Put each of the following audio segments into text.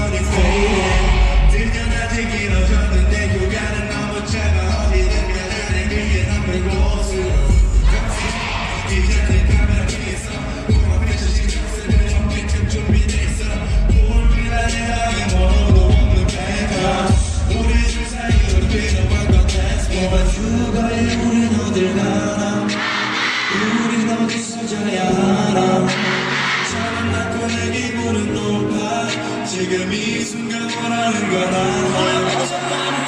I take I'm Yeah. 내 기분은 높아 지금 이 순간 원하는 건난 너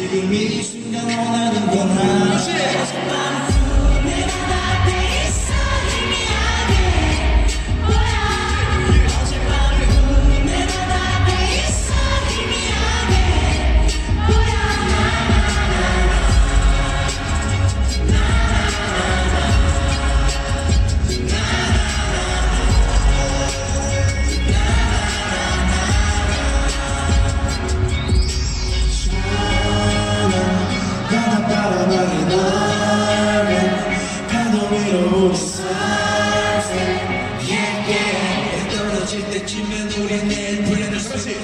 지금 이 순간 원하는 건 하나 甜甜的香气。